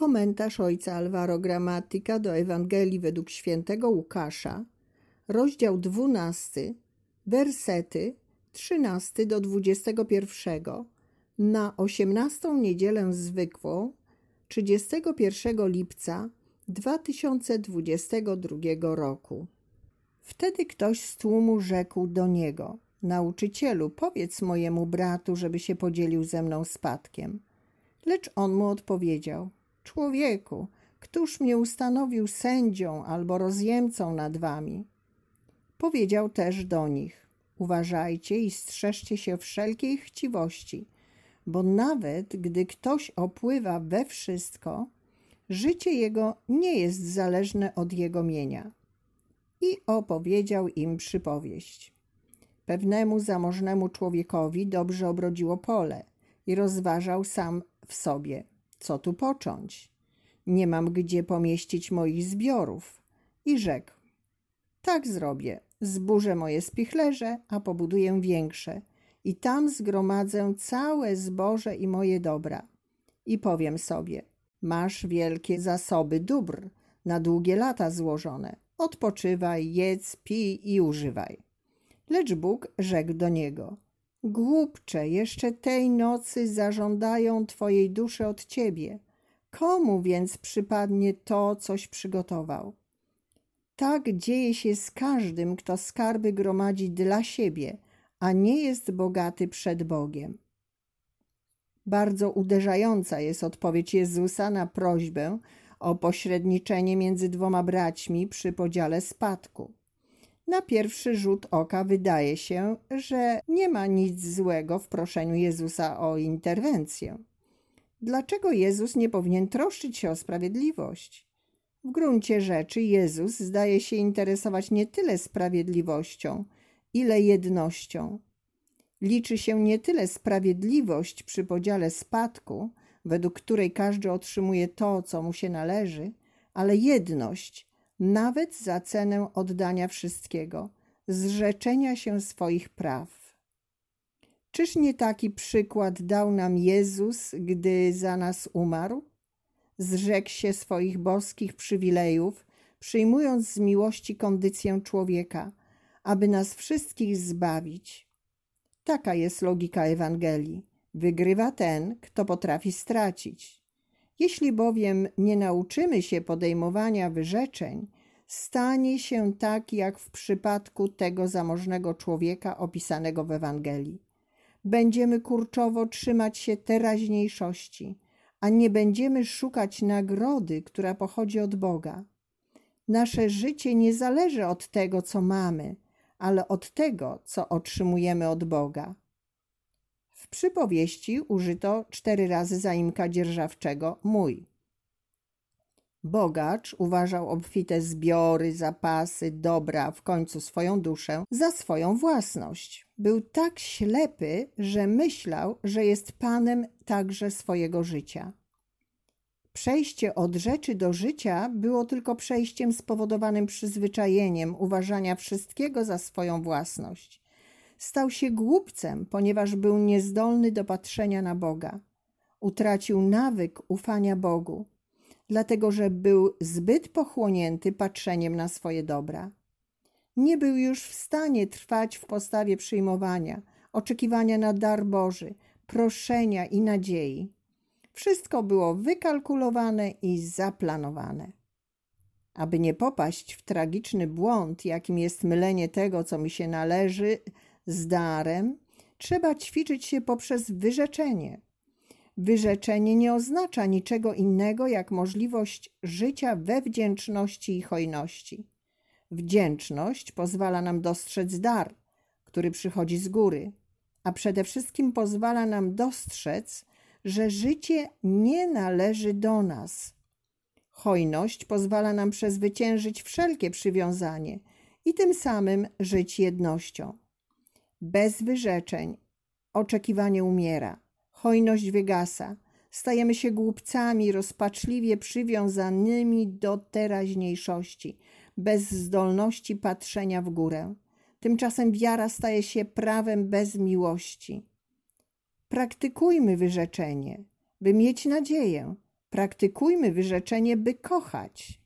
Komentarz ojca Alvaro Gramatyka do Ewangelii według świętego Łukasza, rozdział 12, wersety 13 do 21 na 18 niedzielę zwykłą 31 lipca 2022 roku. Wtedy ktoś z tłumu rzekł do niego: Nauczycielu, powiedz mojemu bratu, żeby się podzielił ze mną spadkiem. Lecz on mu odpowiedział: Człowieku, któż mnie ustanowił sędzią albo rozjemcą nad wami? Powiedział też do nich: Uważajcie i strzeżcie się wszelkiej chciwości, bo nawet gdy ktoś opływa we wszystko, życie jego nie jest zależne od jego mienia. I opowiedział im przypowieść. Pewnemu zamożnemu człowiekowi dobrze obrodziło pole i rozważał sam w sobie, co tu począć. Nie mam gdzie pomieścić moich zbiorów. I rzekł, tak zrobię, zburzę moje spichlerze, a pobuduję większe i tam zgromadzę całe zboże i moje dobra. I powiem sobie, masz wielkie zasoby dóbr, na długie lata złożone. Odpoczywaj, jedz, pij i używaj. Lecz Bóg rzekł do niego: Głupcze, jeszcze tej nocy zażądają twojej duszy od ciebie. Komu więc przypadnie to, coś przygotował? Tak dzieje się z każdym, kto skarby gromadzi dla siebie, a nie jest bogaty przed Bogiem. Bardzo uderzająca jest odpowiedź Jezusa na prośbę o pośredniczenie między dwoma braćmi przy podziale spadku. Na pierwszy rzut oka wydaje się, że nie ma nic złego w proszeniu Jezusa o interwencję. Dlaczego Jezus nie powinien troszczyć się o sprawiedliwość? W gruncie rzeczy Jezus zdaje się interesować nie tyle sprawiedliwością, ile jednością. Liczy się nie tyle sprawiedliwość przy podziale spadku, według której każdy otrzymuje to, co mu się należy, ale jedność, nawet za cenę oddania wszystkiego, zrzeczenia się swoich praw. Czyż nie taki przykład dał nam Jezus, gdy za nas umarł? Zrzekł się swoich boskich przywilejów, przyjmując z miłości kondycję człowieka, aby nas wszystkich zbawić. Taka jest logika Ewangelii. Wygrywa ten, kto potrafi stracić. Jeśli bowiem nie nauczymy się podejmowania wyrzeczeń, stanie się tak jak w przypadku tego zamożnego człowieka opisanego w Ewangelii. Będziemy kurczowo trzymać się teraźniejszości, a nie będziemy szukać nagrody, która pochodzi od Boga. Nasze życie nie zależy od tego, co mamy, ale od tego, co otrzymujemy od Boga. W przypowieści użyto cztery razy zaimka dzierżawczego mój. Bogacz uważał obfite zbiory, zapasy, dobra, w końcu swoją duszę za swoją własność. Był tak ślepy, że myślał, że jest panem także swojego życia. Przejście od rzeczy do życia było tylko przejściem spowodowanym przyzwyczajeniem uważania wszystkiego za swoją własność stał się głupcem, ponieważ był niezdolny do patrzenia na Boga. Utracił nawyk ufania Bogu, dlatego że był zbyt pochłonięty patrzeniem na swoje dobra. Nie był już w stanie trwać w postawie przyjmowania, oczekiwania na dar Boży, proszenia i nadziei. Wszystko było wykalkulowane i zaplanowane. Aby nie popaść w tragiczny błąd, jakim jest mylenie tego, co mi się należy, z darem, trzeba ćwiczyć się poprzez wyrzeczenie. Wyrzeczenie nie oznacza niczego innego jak możliwość życia we wdzięczności i hojności. Wdzięczność pozwala nam dostrzec dar, który przychodzi z góry, a przede wszystkim pozwala nam dostrzec, że życie nie należy do nas. Hojność pozwala nam przezwyciężyć wszelkie przywiązanie i tym samym żyć jednością bez wyrzeczeń. Oczekiwanie umiera, hojność wygasa, stajemy się głupcami rozpaczliwie przywiązanymi do teraźniejszości, bez zdolności patrzenia w górę. Tymczasem wiara staje się prawem bez miłości. Praktykujmy wyrzeczenie, by mieć nadzieję, Praktykujmy wyrzeczenie, by kochać.